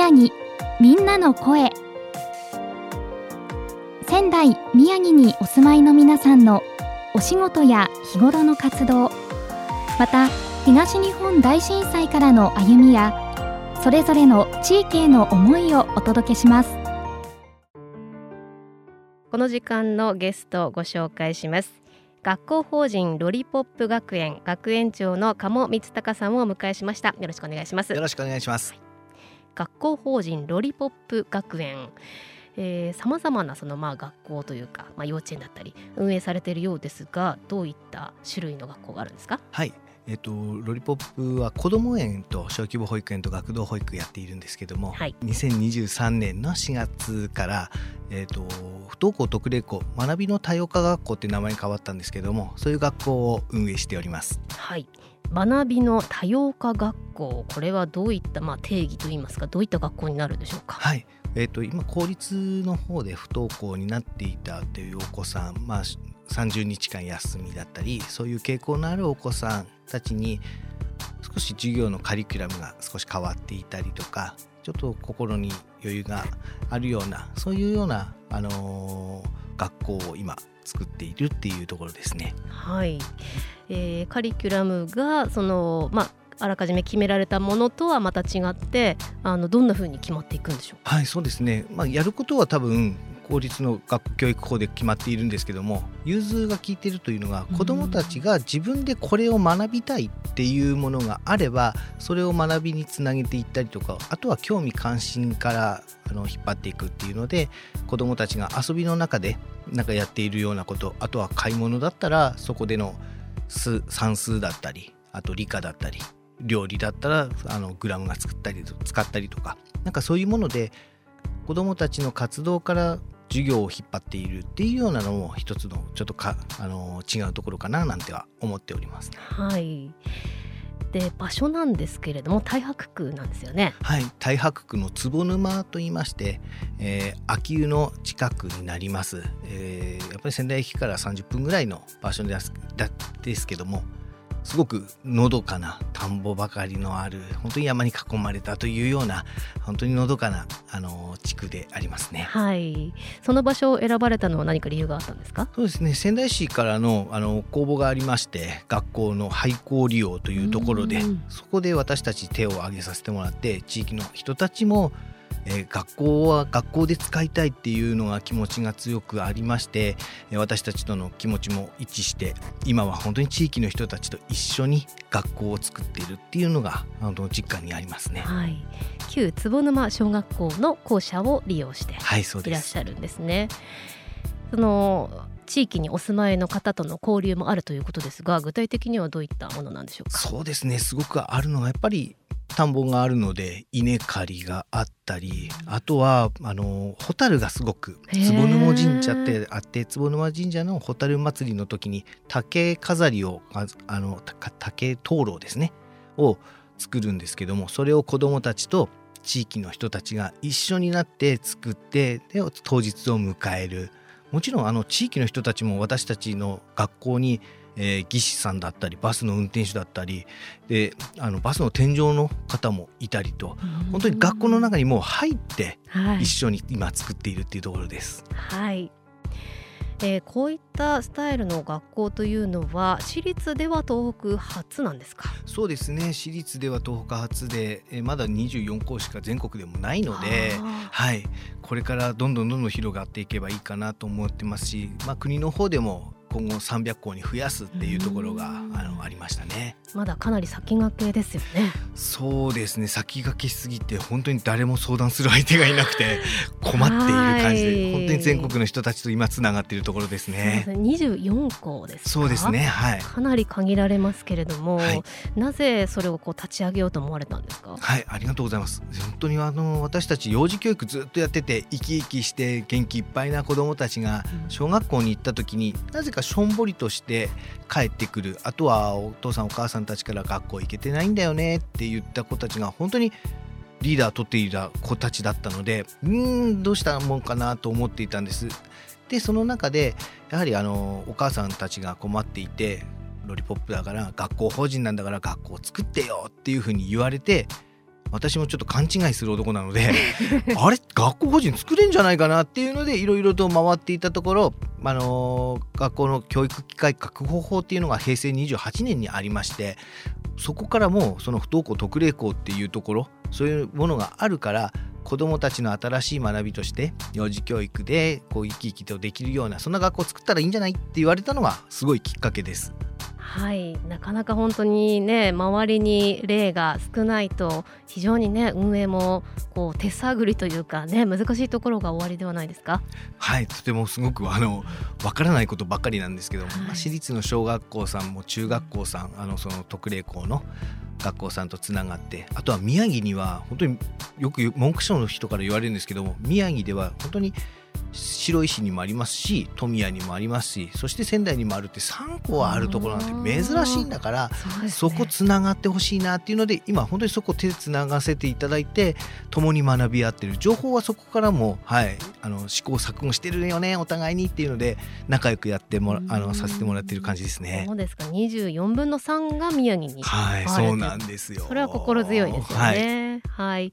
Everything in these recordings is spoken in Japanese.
宮城。みんなの声。仙台宮城にお住まいの皆さんのお仕事や日頃の活動。また東日本大震災からの歩みやそれぞれの地域への思いをお届けします。この時間のゲストをご紹介します。学校法人ロリポップ学園学園長の鴨光隆さんをお迎えしました。よろしくお願いします。よろしくお願いします学校法人ロリポップ学園。さまざまなそのまあ学校というか、まあ、幼稚園だったり運営されているようですがどういった種類の学校があるんですか？はい。えっと、ロリポップは子ども園と小規模保育園と学童保育やっているんですけども、はい、2023年の4月から、えっと、不登校特例校学びの多様化学校って名前に変わったんですけどもそういう学校を運営しております。はい学びの多様化学校これはどういった、まあ、定義といいますかどういった学校になるでしょうか？はいえーと、今公立の方で不登校になっていたというお子さん、まあ、30日間休みだったりそういう傾向のあるお子さんたちに少し授業のカリキュラムが少し変わっていたりとかちょっと心に余裕があるようなそういうような、あのー、学校を今作っているっていうところですね。はい、えー、カリキュラムがその、まあ、あらかじめ決められたものとはまた違ってあのどんなふうに決まっていくんでしょうはいそうですね、まあ、やることは多分公立の学校教育法で決まっているんですけども融通が効いているというのが子どもたちが自分でこれを学びたいっっていうものがあればそれを学びにつなげていったりとかあとは興味関心からあの引っ張っていくっていうので子どもたちが遊びの中でなんかやっているようなことあとは買い物だったらそこでの算数だったりあと理科だったり料理だったらあのグラムが作ったり使ったりとかなんかそういうもので子どもたちの活動から授業を引っ張っているっていうようなのも一つのちょっとかあの違うところかななんては思っております、はい。で場所なんですけれども太白区なんですよね。はい。太白区の坪沼と言いまして、えー、秋保の近くになります、えー、やっぱり仙台駅から30分ぐらいの場所ですですけどもすごくのどかな田んぼばかりのある本当に山に囲まれたというような本当にのどかなあの地区でありますね。はい。その場所を選ばれたのは何か理由があったんですか？そうですね。仙台市からのあの公募がありまして学校の廃校利用というところでそこで私たち手を挙げさせてもらって地域の人たちもえー、学校は学校で使いたいっていうのが気持ちが強くありまして、え私たちとの気持ちも一致して今は本当に地域の人たちと一緒に学校を作っているっていうのがあの実感にありますね。はい、旧坪沼小学校の校舎を利用していらっしゃるんですね。はい、その地域にお住まいの方との交流もあるということですが具体的にはどういったものなんでしょうか？そうですねすごくあるのがやっぱり田んぼがあるので稲刈りがあったりあとはあの蛍がすごく坪沼神社ってあって坪沼神社の蛍祭りの時に竹飾りをあの竹灯籠ですねを作るんですけどもそれを子どもたちと地域の人たちが一緒になって作ってで当日を迎える。もちろんあの地域の人たちも私たちの学校にえー、技師さんだったりバスの運転手だったりであのバスの天井の方もいたりと本当に学校の中にもう入って一緒に今作っているっていうところです。はい、えー、こういったスタイルの学校というのは私立では東北初なんですか？そうですね。私立では東北初で、えー、まだ24校しか全国でもないので、はい、これからどんどんどんどん広がっていけばいいかなと思ってますし、まあ、国の方でも今後300校に増やすっていうところがあのありましたね。まだかなり先駆けですよね。そうですね先駆けしすぎて本当に誰も相談する相手がいなくて 困っている感じで本当に全国の人たちと今つながっているところですね。24校ですそうですねはいかなり限られますけれども、はい、なぜそれをこう立ち上げようと思われたんですか？はいありがとうございます。本当にあの私たち幼児教育ずっとやってて生き生きして元気いっぱいな子どもたちが小学校に行った時になぜかしょんぼりとして帰ってくるあとはお父さんお母さんたちから学校行けてないんだよねって言った子たちが本当にリーダー取っていた子たちだったのでうんどうしたもんかなと思っていたんです。でその中でやはりあのお母さんたちが困っていてロリポップだから学校法人なんだから学校を作ってよっていうふうに言われて私もちょっと勘違いする男なので あれ？学校法人作れんじゃないかなっていうのでいろいろと回っていたところ、あのー、学校の教育機会確保法っていうのが平成28年にありましてそこからもその不登校特例校っていうところそういうものがあるから子どもたちの新しい学びとして幼児教育でこう生き生きとできるようなそんな学校を作ったらいいんじゃない？って言われたのがすごいきっかけです。はい。なかなか本当にね周りに例が少ないと非常にね運営もこう手探りというかね難しいところが終わりではないですか？はい。とてもすごくあのわからないことばっかりなんですけども、はい、私立の小学校さんも中学校さんあのその特例校の学校さんとつながってあとは宮城には本当によく文科省の人から言われるんですけども宮城では本当に白石にもありますし富谷にもありますしそして仙台にもあるって3個はあるところなんて珍しいんだからそ、ね,、こつながってほしいなっていうので今本当にそこ手つながせていただいて共に学び合ってる。情報はそこからも、はい、あの試行錯誤してるよねお互いにっていうので仲良くやってもあのさせてもらってる感じですね。そうですか。24分の3が宮城にはいそうなんですよ。それは心強いですよね。はい、はい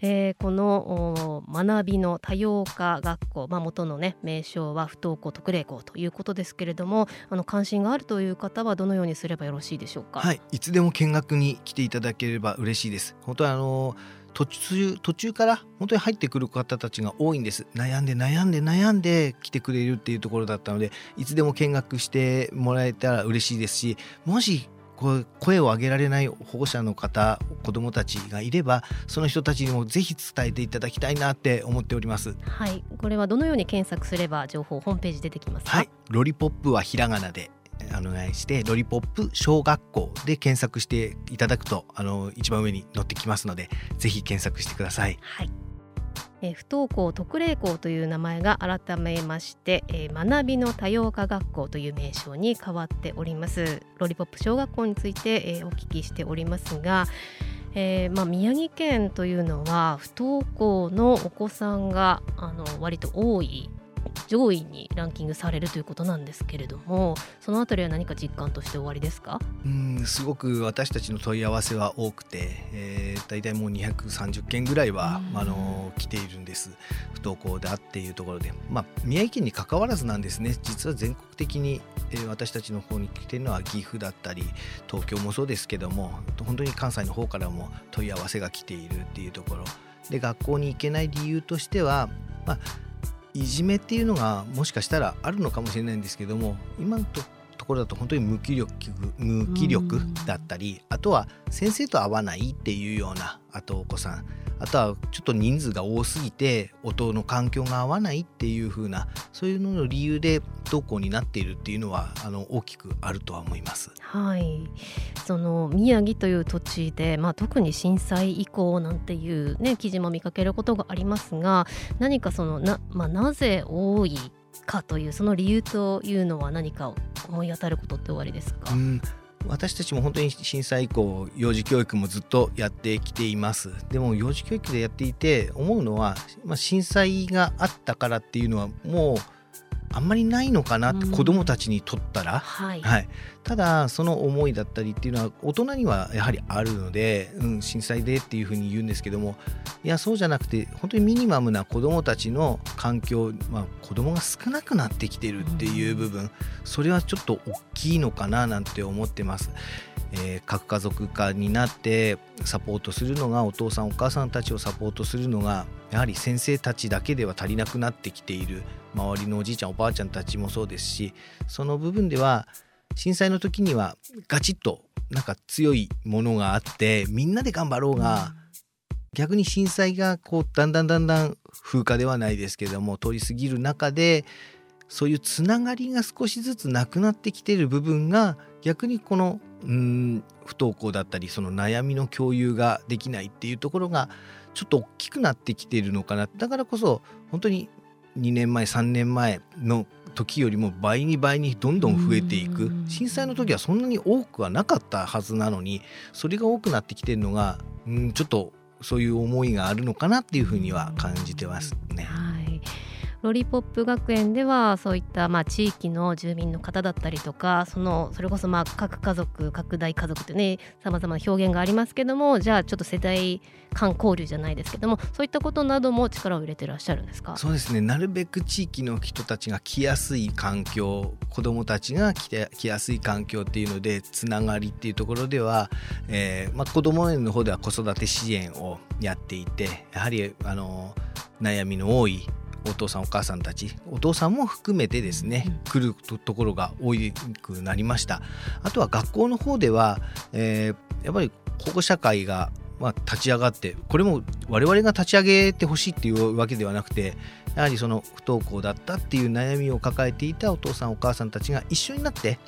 えー、この学びの多様化学校、まあ、元の、ね、名称は不登校特例校ということですけれどもあの関心があるという方はどのようにすればよろしいでしょうか？はい、いつでも見学に来ていただければ嬉しいです。本当はあの途中途中から本当に入ってくる方たちが多いんです悩んで悩んで悩んで来てくれるっていうところだったのでいつでも見学してもらえたら嬉しいですしもし声を上げられない保護者の方子どもたちがいればその人たちにもぜひ伝えていただきたいなって思っております。はい。これはどのように検索すれば情報ホームページ出てきますか？はい。ロリポップはひらがなでお願いしてロリポップ小学校で検索していただくとあの一番上に載ってきますのでぜひ検索してください。はいえ不登校特例校という名前が改めまして、え学びの多様化学校という名称に変わっております。ロリポップ小学校について、えお聞きしておりますが、えー、まあ、宮城県というのは不登校のお子さんがあの割と多い上位にランキングされるということなんですけれどもそのあたりは何か実感として終わりですか？うんすごく私たちの問い合わせは多くて、えー、大体もう230件ぐらいは、あの来ているんです。不登校だっていうところで、まあ、宮城県にかかわらずなんですね。実は全国的に、えー、私たちの方に来てるのは岐阜だったり東京もそうですけども本当に関西の方からも問い合わせが来ているっていうところ。で学校に行けない理由としては、まあ、いじめっていうのがもしかしたらあるのかもしれないんですけども今のところだと本当に無気力無気力だったりあとは先生と会わないっていうようなあとお子さんあとはちょっと人数が多すぎて音の環境が合わないっていう風なそういうのの理由で不登校になっているっていうのはあの大きくあるとは思います。はい。その宮城という土地で、まあ、特に震災以降なんていう、ね、記事も見かけることがありますが何かそのな,、まあ、なぜ多いかというその理由というのは何か思い当たることって終わりですか、うん私たちも本当に震災以降幼児教育もずっとやってきています。でも幼児教育でやっていて思うのは、まあ、震災があったからっていうのはもうあんまりないのかなって、子どもたちにとったら、はい、はい、ただその思いだったりっていうのは大人にはやはりあるので、うん、震災でっていうふうに言うんですけども。いやそうじゃなくて本当にミニマムな子どもたちの環境、まあ、子どもが少なくなってきてるっていう部分、それはちょっと大きいのかななんて思ってます。えー、核家族化になってサポートするのがお父さんお母さんたちをサポートするのがやはり先生たちだけでは足りなくなってきている。周りのおじいちゃんおばあちゃんたちもそうですしその部分では震災の時にはガチッとなんか強いものがあってみんなで頑張ろうが、逆に震災がこうだんだんだんだん風化ではないですけども通り過ぎる中でそういうつながりが少しずつなくなってきてる部分が逆にこのうん不登校だったりその悩みの共有ができないっていうところがちょっと大きくなってきているのかな。だからこそ本当に2年前3年前の時よりも倍に倍にどんどん増えていく。震災の時はそんなに多くはなかったはずなのにそれが多くなってきてるのがうんちょっとそういう思いがあるのかなっていうふうには感じてますね。ロリポップ学園ではそういったまあ地域の住民の方だったりとかそのそれこそまあ各家族各大家族ってねさまざまな表現がありますけどもじゃあちょっと世代間交流じゃないですけどもそういったことなども力を入れてらっしゃるんですか？そうですね。なるべく地域の人たちが来やすい環境子どもたちが来て来やすい環境っていうのでつながりっていうところでは、えーまあ、子ども園の方では子育て支援をやっていてやはりあの悩みの多いお父さんお母さんたちお父さんも含めてですね、うん、来るところが多くなりました。あとは学校の方では、えー、やっぱり保護者会がまあ、立ち上がってこれも我々が立ち上げてほしいっていうわけではなくてやはりその不登校だったっていう悩みを抱えていたお父さんお母さんたちが一緒になって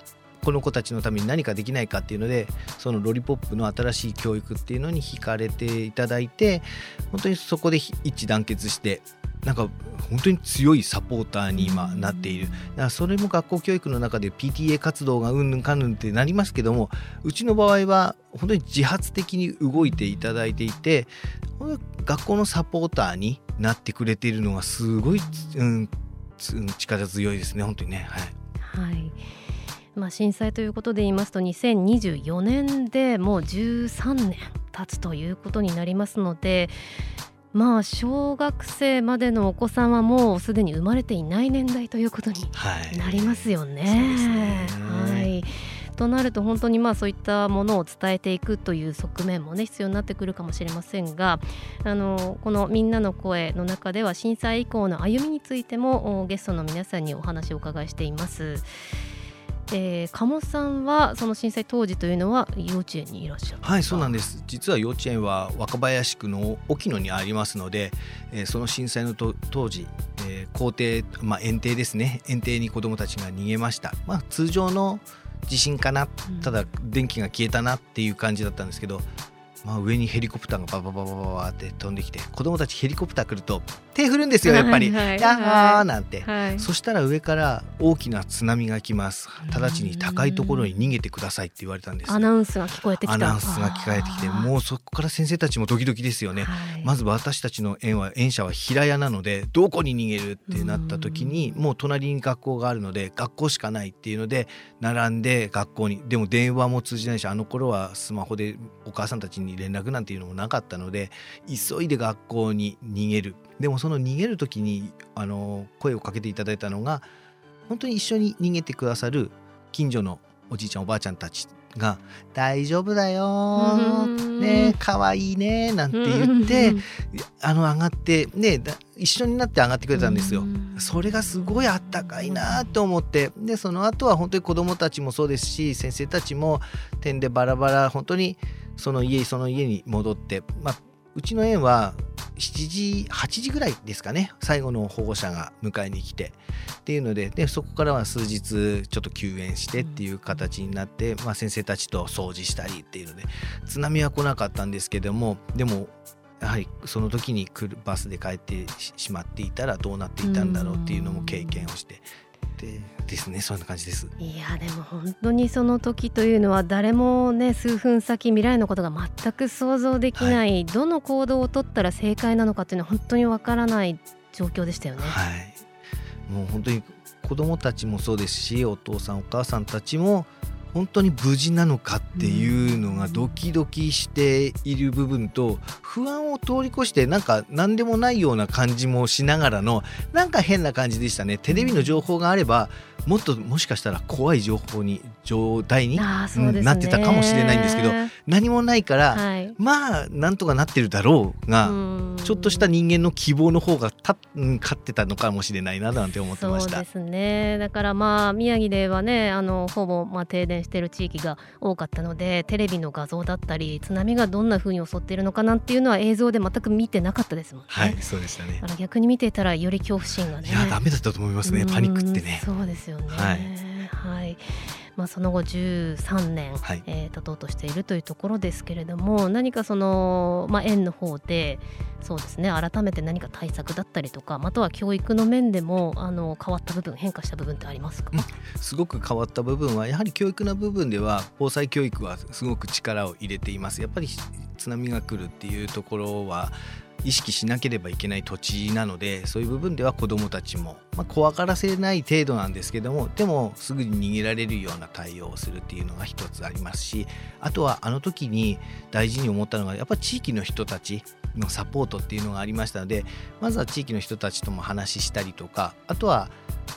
この子たちのために何かできないかっていうのでそのロリポップの新しい教育っていうのに惹かれていただいて本当にそこで一致団結してなんか本当に強いサポーターに今なっている。だからそれも学校教育の中で PTA 活動がうんぬんかんぬんってなりますけどもうちの場合は本当に自発的に動いていただいていて学校のサポーターになってくれているのがすごい、うん、力強いですね本当にね。はい、はい。まあ、震災ということで言いますと2024年でもう13年経つということになりますのでまあ小学生までのお子さんはもうすでに生まれていない年代ということになりますよね。はい、はいとなると本当にまあそういったものを伝えていくという側面もね必要になってくるかもしれませんがあのこの「みんなの声」の中では震災以降の歩みについてもゲストの皆さんにお話をお伺いしています。えー、鴨さんはその震災当時というのは幼稚園にいらっしゃるはいそうなんです。実は幼稚園は若林区の沖野にありますので、えー、その震災の当時、えー、校庭、まあ、園庭ですね。園庭に子どもたちが逃げました、まあ、通常の地震かな。ただ電気が消えたなっていう感じだったんですけど、まあ、上にヘリコプターがババババババって飛んできて子供たちヘリコプター来ると手振るんですよやっぱり「はいはい、やー」なんて、はい、そしたら上から大きな津波が来ます直ちに高いところに逃げてくださいって言われたんですアナウンスが聞こえてきたアナウンスが聞こえてきてもうそこから先生たちもドキドキですよね、はい、まず私たちの園は園舎は平屋なのでどこに逃げるってなった時にもう隣に学校があるので学校しかないっていうので並んで学校にでも電話も通じないしあの頃はスマホでお母さんたちに連絡なんていうのもなかったので急いで学校に逃げる。でもその逃げる時にあの声をかけていただいたのが本当に一緒に逃げてくださる近所のおじいちゃんおばあちゃんたちが「大丈夫だよねかわいいね」なんて言ってあの上がってね一緒になって上がってくれたんですよ。それがすごいあったかいなと思ってでその後は本当に子どもたちもそうですし先生たちも点でバラバラ本当にその家その家に戻って、まあ、うちの園は7時8時ぐらいですかね最後の保護者が迎えに来て。っていうのででそこからは数日ちょっと休園してっていう形になって、まあ、先生たちと掃除したりっていうので津波は来なかったんですけどもでもやはりその時に来るバスで帰ってしまっていたらどうなっていたんだろうっていうのも経験をしてでですねそんな感じです。いやでも本当にその時というのは誰もね数分先未来のことが全く想像できない、はい、どの行動を取ったら正解なのかっていうのは本当にわからない状況でしたよね。はい、もう本当に子どもたちもそうですしお父さんお母さんたちも本当に無事なのかっていうのがドキドキしている部分と不安を通り越してなんか何でもないような感じもしながらのなんか変な感じでしたね。テレビの情報があればもっともしかしたら怖い情報に状態に、ね。なってたかもしれないんですけど何もないから、はい、まあなんとかなってるだろうがちょっとした人間の希望の方がた、うん、勝ってたのかもしれないななんて思ってました。そうですね。だからまあ宮城ではねあのほぼまあ停電してる地域が多かったのでテレビの画像だったり津波がどんな風に襲っているのかなんていうのは映像で全く見てなかったですもんね。はいそうでしたね。だから逆に見ていたらより恐怖心がね。いやダメだったと思いますねパニックってね。そうですよね。はい。はいまあ、その後13年、はい、えー、経とうとしているというところですけれども何かその、まあ、園の方でそうですね改めて何か対策だったりとかまたは教育の面でもあの変わった部分変化した部分ってありますか、うん、すごく変わった部分はやはり教育の部分では防災教育はすごく力を入れています。やっぱり津波が来るっていうところは意識しなければいけない土地なのでそういう部分では子どもたちも、まあ、怖がらせない程度なんですけどもでもすぐに逃げられるような対応をするっていうのが一つありますしあとはあの時に大事に思ったのがやっぱり地域の人たちのサポートっていうのがありましたのでまずは地域の人たちとも話したりとかあとは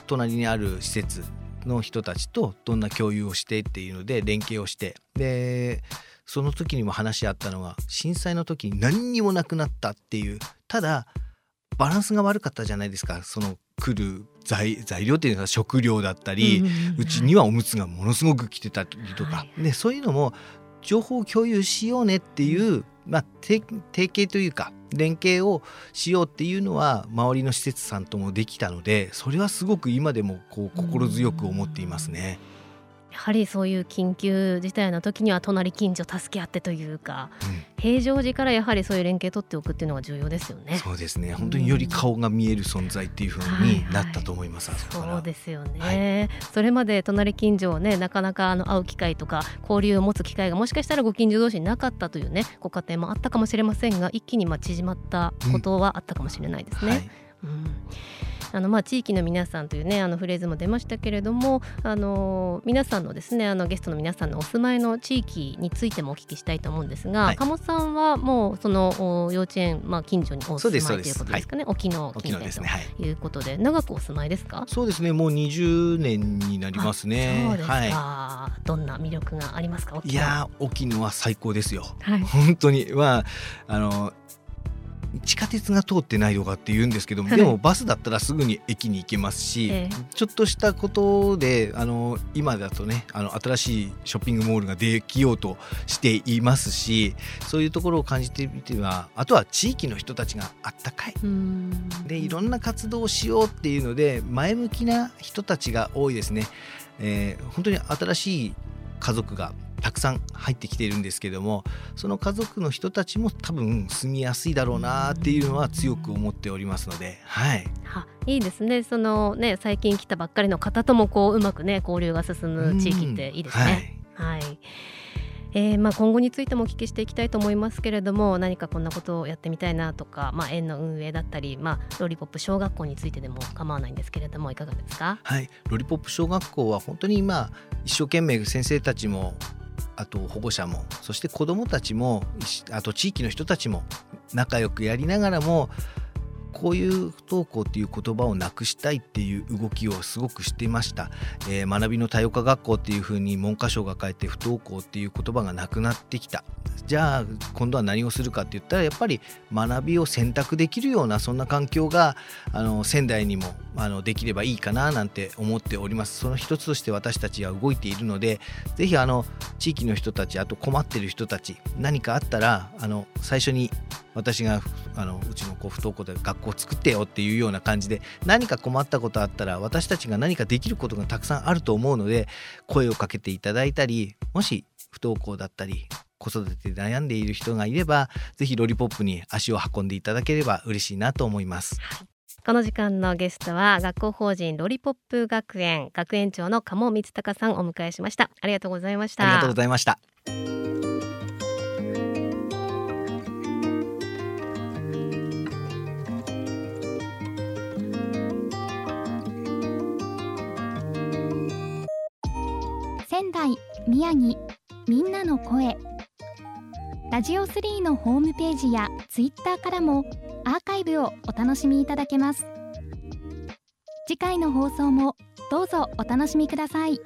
隣にある施設の人たちとどんな共有をしてっていうので連携をしてでその時にも話し合ったのが震災の時に何にもなくなったっていうただバランスが悪かったじゃないですか。その来る材料っていうのは食料だったり、うちにはおむつがものすごく来てたりとか、はい、でそういうのも情報共有しようねっていう、まあ、提携というか連携をしようっていうのは周りの施設さんともできたのでそれはすごく今でもこう心強く思っていますね。やはりそういう緊急事態の時には隣近所助け合ってというか、うん、平常時からやはりそういう連携取っておくっていうのが重要ですよね。そうですね。本当により顔が見える存在っていうふうになったと思います。はいはい、そうですよね、はい、それまで隣近所をねなかなかあの会う機会とか交流を持つ機会がもしかしたらご近所同士になかったというねご家庭もあったかもしれませんが一気にまあ縮まったことはあったかもしれないですね。うん、うんあのまあ地域の皆さんというねあのフレーズも出ましたけれどもあの皆さんのですねあのゲストの皆さんのお住まいの地域についてもお聞きしたいと思うんですが、はい、鴨さんはもうその幼稚園まあ近所にお住まいということですかね沖縄近辺とい。うことで、長くお住まいですか？そうですね。もう20年になりますね。そうですか、はい、どんな魅力がありますか？いや沖縄最高ですよ、はい、本当に。まああの地下鉄が通ってないとかって言うんですけども、でもバスだったらすぐに駅に行けますし、ええ、ちょっとしたことであの今だとねあの新しいショッピングモールができようとしていますしそういうところを感じてみてはあとは地域の人たちがあったかい。でいろんな活動をしようっていうので前向きな人たちが多いですね。えー、本当に新しい家族がたくさん入ってきているんですけどもその家族の人たちも多分住みやすいだろうなっていうのは強く思っておりますので、はい、いいですね。そのね最近来たばっかりの方ともこううまくね交流が進む地域っていいですね。はい、はい。えー、まあ、今後についてもお聞きしていきたいと思いますけれども何かこんなことをやってみたいなとか、まあ、園の運営だったり、まあ、ロリポップ小学校についてでも構わないんですけれどもいかがですか？はい。ロリポップ小学校は本当に今一生懸命先生たちもあと保護者もそして子どもたちもあと地域の人たちも仲良くやりながらもこういう不登校っていう言葉をなくしたいっていう動きをすごくしていました、えー、学びの多様化学校っていうふうに文科省が書いて不登校っていう言葉がなくなってきた。じゃあ今度は何をするかって言ったらやっぱり学びを選択できるようなそんな環境があの仙台にもあのできればいいかななんて思っております。その一つとして私たちは動いているのでぜひあの地域の人たちあと困ってる人たち何かあったらあの最初に私があのうちの子不登校で学校を作ってよっていうような感じで何か困ったことあったら私たちが何かできることがたくさんあると思うので声をかけていただいたりもし不登校だったり子育てで悩んでいる人がいればぜひロリポップに足を運んでいただければ嬉しいなと思います。はいこの時間のゲストは学校法人ロリポップ学園学園長の鴨光隆さんをお迎えしました。ありがとうございました。ありがとうございました。仙台宮城みんなの声。ラジオ3のホームページやツイッターからもアーカイブをお楽しみいただけます次回の放送もどうぞお楽しみください。